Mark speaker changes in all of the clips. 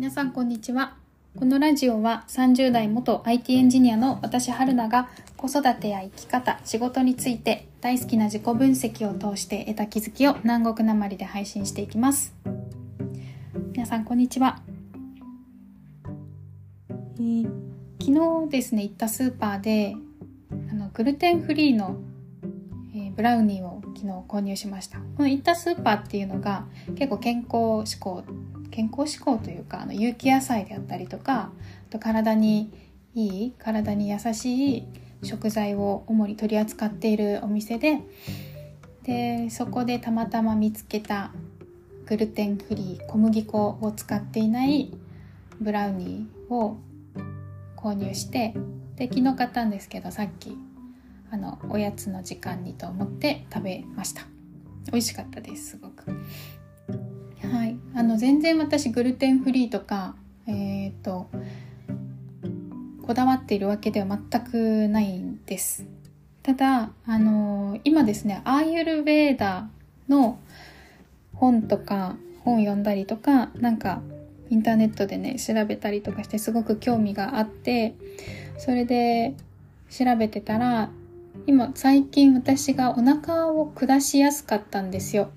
Speaker 1: 皆さんこんにちは。このラジオは30代元 IT エンジニアの私春菜が子育てや生き方仕事について大好きな自己分析を通して得た気づきを南国なまりで配信していきます。皆さんこんにちは、えー、昨日ですね行ったスーパーであのグルテンフリーの、えー、ブラウニーを昨日購入しました。この行ったスーパーっていうのが結構健康志向健康志向というかあの有機野菜であったりとかあと体にいい体に優しい食材を主に取り扱っているお店ででそこでたまたま見つけたグルテンフリー小麦粉を使っていないブラウニーを購入してで昨日買ったんですけどさっきあのおやつの時間にと思って食べました。美味しかったですすごく。はい。あの全然私グルテンフリーとかえっ、ー、とこだわっているわけでは全くないんです。ただあの今ですねアーユルベーダの本とか本読んだりとかなんかインターネットでね調べたりとかしてすごく興味があってそれで調べてたら今最近私がお腹を下しやすかったんですよ。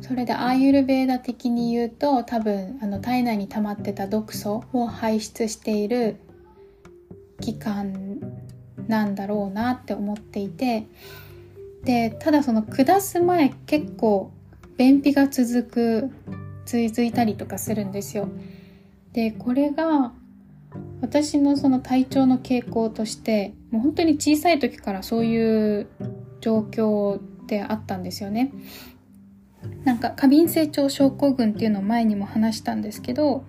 Speaker 1: それでアーユルベーダ的に言うと多分あの体内に溜まってた毒素を排出している期間なんだろうなって思っていてでただその下す前結構便秘が続く続いたりとかするんですよ。でこれが私のその体調の傾向としてもう本当に小さい時からそういう状況であったんですよね。なんか過敏性腸症候群っていうのを前にも話したんですけど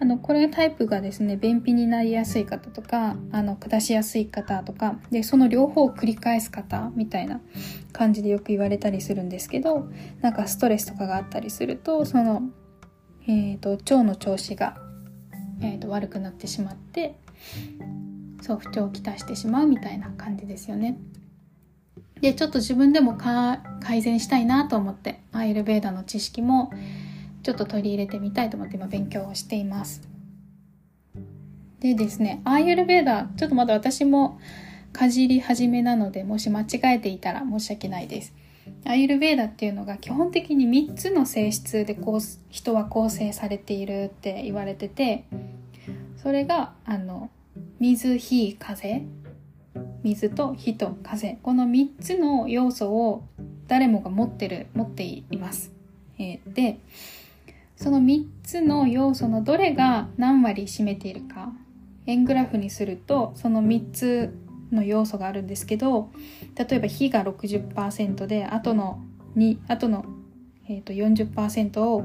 Speaker 1: あのこれタイプがですね便秘になりやすい方とかあの下しやすい方とかでその両方を繰り返す方みたいな感じでよく言われたりするんですけどなんかストレスとかがあったりするとその、えーと、腸の調子が、えーと悪くなってしまってそう不調をきたしてしまうみたいな感じですよね。でちょっと自分でも改善したいなと思ってアイルベーダの知識もちょっと取り入れてみたいと思って今勉強をしています。でですねアーユルベーダちょっとまだ私もかじり始めなのでもし間違えていたら申し訳ないです。アーユルベーダっていうのが基本的に3つの性質でこう人は構成されているって言われててそれがあの水火風水と火と風。この3つの要素を誰もが持ってる持っています。えー、でその3つの要素のどれが何割占めているか。円グラフにするとその3つの要素があるんですけど例えば火が60%であとの2あとの、えーと、40%を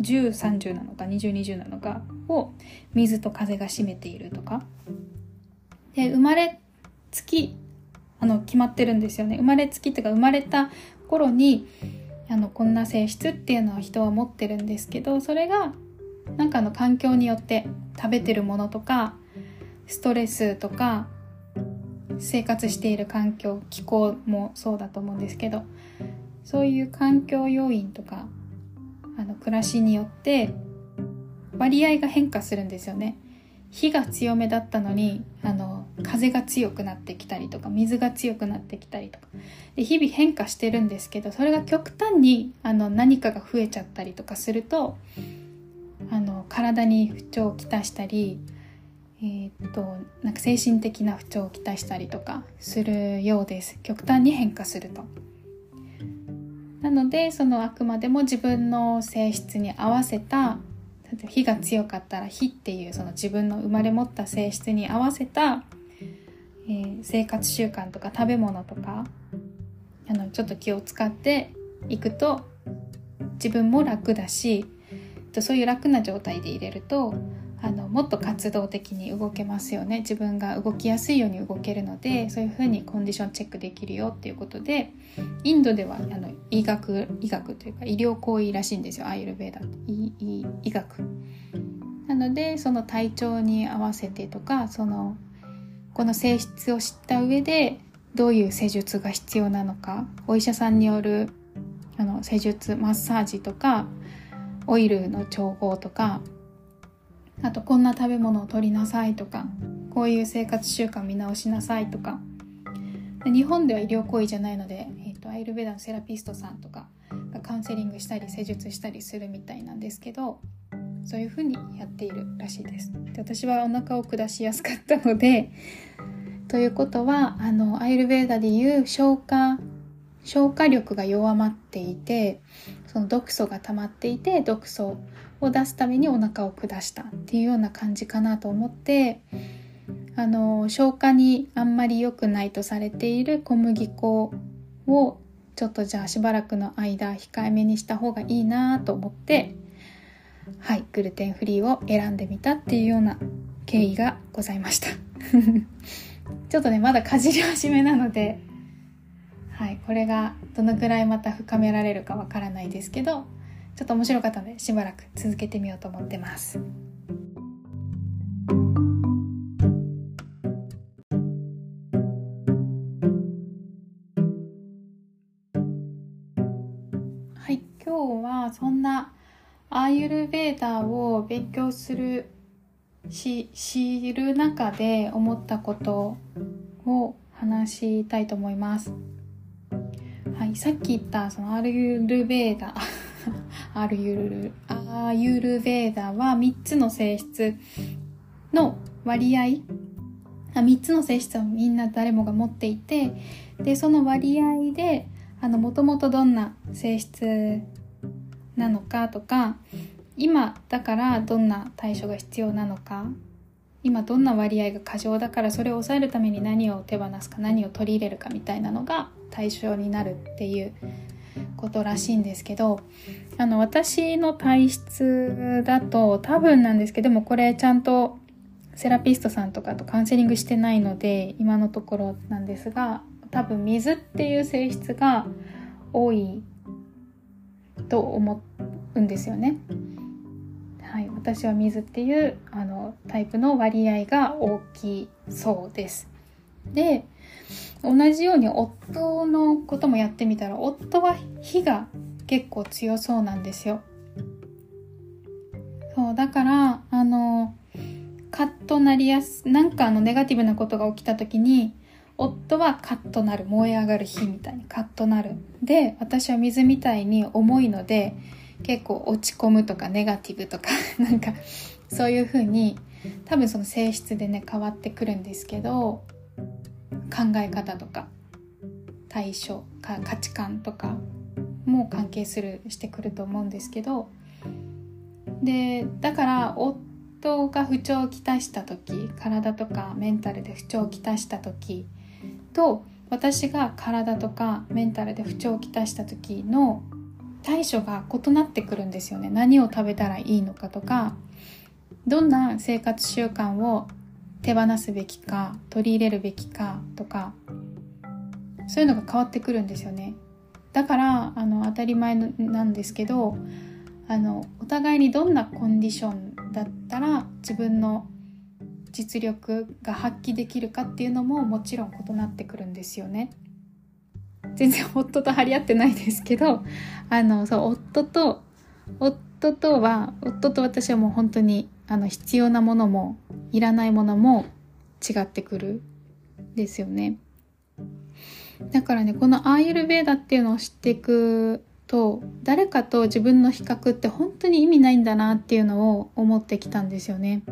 Speaker 1: 1030なのか2020なのかを水と風が占めているとか。で生まれつきあの決まってるんですよね生まれつきっていうか生まれた頃にあのこんな性質っていうのは人は持ってるんですけどそれがなんかの環境によって食べてるものとかストレスとか生活している環境気候もそうだと思うんですけどそういう環境要因とかあの暮らしによって割合が変化するんですよね。火が強めだったのにあの風が強くなってきたりとか水が強くなってきたりとかで日々変化してるんですけどそれが極端にあの何かが増えちゃったりとかするとあの体に不調をきたしたり、えー、っとなんか精神的な不調をきたしたりとかするようです極端に変化すると。なのでそのあくまでも自分の性質に合わせた火が強かったら火っていうその自分の生まれ持った性質に合わせた、えー、生活習慣とか食べ物とかあのちょっと気を使っていくと自分も楽だしそういう楽な状態で入れるとあのもっと活動的に動けますよね。自分が動きやすいように動けるのでそういうふうにコンディションチェックできるよっていうことでインドではあの医学医学というか医療行為らしいんですよ。アイルベーダ。医医医学。なのでその体調に合わせてとかそのこの性質を知った上でどういう施術が必要なのかお医者さんによるあの施術マッサージとかオイルの調合とかあとこんな食べ物を取りなさいとかこういう生活習慣見直しなさいとか。日本では医療行為じゃないので、えーと、アイルベダのセラピストさんとかがカウンセリングしたり施術したりするみたいなんですけどそういうふうにやっているらしいです。で私はお腹を下しやすかったのでということはあのアイルベーダでいう消化消化力が弱まっていてその毒素が溜まっていて毒素を出すためにお腹を下したっていうような感じかなと思ってあの消化にあんまり良くないとされている小麦粉をちょっとじゃあしばらくの間控えめにした方がいいなと思ってはいグルテンフリーを選んでみたっていうような経緯がございました。ちょっとねまだかじり始めなのではい、これがどのくらいまた深められるかわからないですけどちょっと面白かったのでしばらく続けてみようと思ってます。はい、今日はそんなアーユルベーダーを勉強するし知る中で思ったことを話したいと思います。はい、さっき言ったそのアーユルベーダアーユルアーユルベーダは3つの性質の割合。あ3つの性質をみんな誰もが持っていてでその割合であのもともとどんな性質なのかとか今だからどんな対処が必要なのか今どんな割合が過剰だからそれを抑えるために何を手放すか何を取り入れるかみたいなのが対象になるっていうことらしいんですけどあの私の体質だと多分なんですけどもこれちゃんとセラピストさんとかとカウンセリングしてないので今のところなんですが多分水っていう性質が多いと思うんですよね。はい、私は水っていうあのタイプの割合が大きいそうです。で同じように夫のこともやってみたら夫は火が結構強そうなんですよ。そうだからあのカッとなりやすなんかあのネガティブなことが起きた時に夫はカッとなる燃え上がる火みたいにカッとなるで私は水みたいに重いので結構落ち込むとかネガティブとか なんかそういう風に多分その性質でね変わってくるんですけど考え方とか対処か価値観とかも関係するしてくると思うんですけどでだから夫が不調をきたした時体とかメンタルで不調をきたした時と私が体とかメンタルで不調をきたした時の対処が異なってくるんですよね。何を食べたらいいのかとかどんな生活習慣を手放すべきか取り入れるべきかとかそういうのが変わってくるんですよねだからあの当たり前なんですけどあのお互いにどんなコンディションだったら自分の実力が発揮できるかっていうのももちろん異なってくるんですよね。全然夫と張り合ってないですけどあのそう夫と夫とは夫と私はもう本当にあの必要なものもいらないものも違ってくるですよね。だからねこのアーユルベーダっていうのを知っていくと誰かと自分の比較って本当に意味ないんだなっていうのを思ってきたんですよね。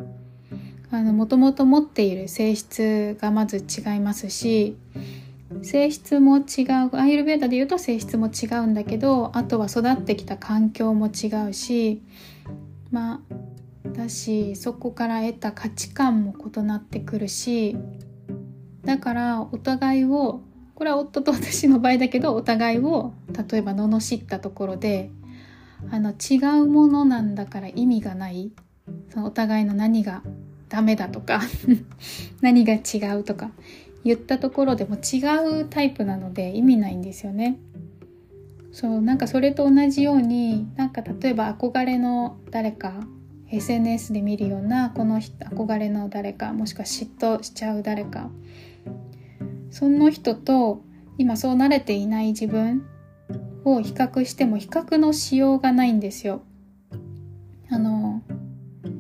Speaker 1: あのもともと持っている性質がまず違いますし性質も違うアーユルベーダで言うと性質も違うんだけどあとは育ってきた環境も違うしまあだしそこから得た価値観も異なってくるしだからお互いをこれは夫と私の場合だけどお互いを例えば罵ったところであの違うものなんだから意味がないそのお互いの何がダメだとか 何が違うとか言ったところでも違うタイプなので意味ないんですよね。そうなんかそれと同じようになんか例えば憧れの誰か SNS で見るようなこの人憧れの誰かもしくは嫉妬しちゃう誰か。その人と今そう慣れていない自分を比較しても比較のしようがないんですよ。あの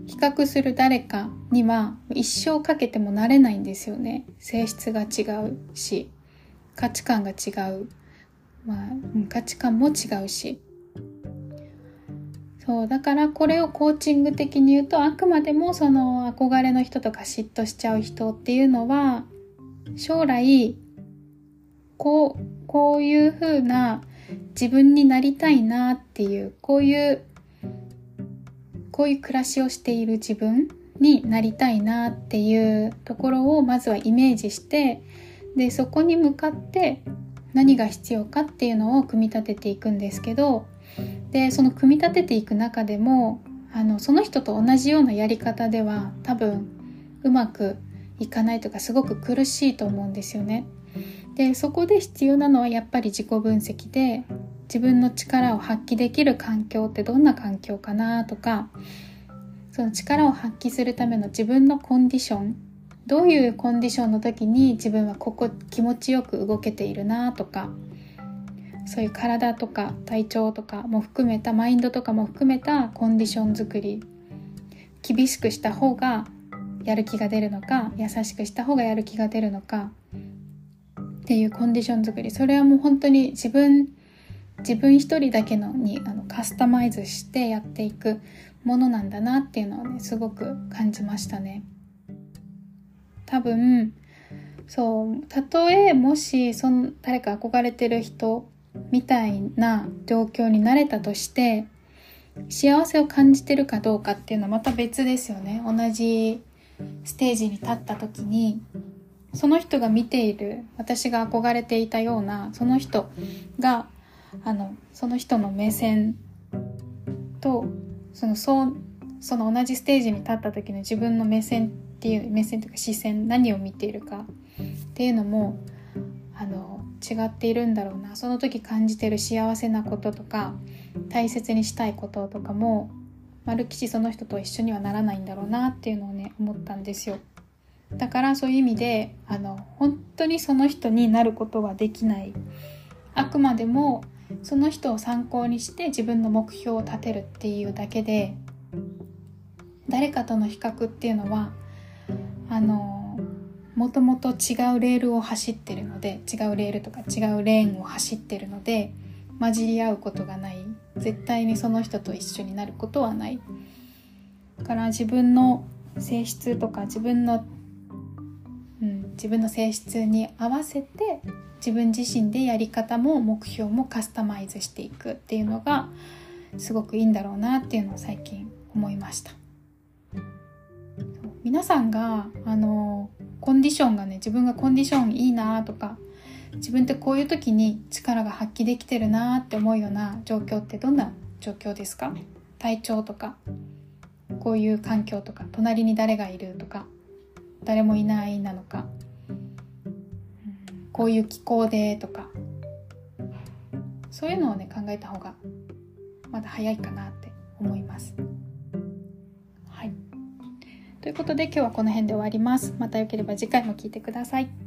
Speaker 1: 比較する誰かには一生かけてもなれないんですよね。性質が違うし価値観が違う、まあ、価値観も違うし。そうだからこれをコーチング的に言うとあくまでもその憧れの人とか嫉妬しちゃう人っていうのは将来こうこういう風な自分になりたいなっていうこういうこういう暮らしをしている自分になりたいなっていうところをまずはイメージしてでそこに向かって何が必要かっていうのを組み立てていくんですけどでその組み立てていく中でもあのその人と同じようなやり方では多分うまくいかないとかすごく苦しいと思うんですよね。でそこで必要なのはやっぱり自己分析で自分の力を発揮できる環境ってどんな環境かなとかその力を発揮するための自分のコンディションどういうコンディションの時に自分はここ気持ちよく動けているなとかそういう体とか体調とかも含めたマインドとかも含めたコンディション作り厳しくした方がやる気が出るのか優しくした方がやる気が出るのかっていうコンディション作りそれはもう本当に自分自分一人だけのにあのカスタマイズしてやっていくものなんだなっていうのをねすごく感じましたね。多分そうたとえもしその誰か憧れてる人みたいな状況になれたとして幸せを感じてるかどうかっていうのはまた別ですよね。同じステージに立った時にその人が見ている私が憧れていたようなその人があのその人の目線とそのそうその同じステージに立った時の自分の目線っていう目線というか視線何を見ているかっていうのもあの違っているんだろうな。その時感じてる幸せなこととか大切にしたいこととかも丸吉その人と一緒にはならないんだろうなっていうのをね思ったんですよ。だからそういう意味であの本当にその人になることはできない。あくまでもその人を参考にして自分の目標を立てるっていうだけで誰かとの比較っていうのはあのもともと違うレールを走ってるので違うレールとか違うレーンを走ってるので混じり合うことがない絶対にその人と一緒になることはないだから自分の性質とか自分の、うん、自分の性質に合わせて自分自身でやり方も目標もカスタマイズしていくっていうのがすごくいいんだろうなっていうのを最近思いました。皆さんがあのコンディションがね自分がコンディションいいなとか自分ってこういう時に力が発揮できてるなって思うような状況ってどんな状況ですか？体調とかこういう環境とか隣に誰がいるとか誰もいないなのか、こういう気候でとかそういうのをね考えた方がまだ早いかなって思います。ということで今日はこの辺で終わります。またよければ次回も聴いてください。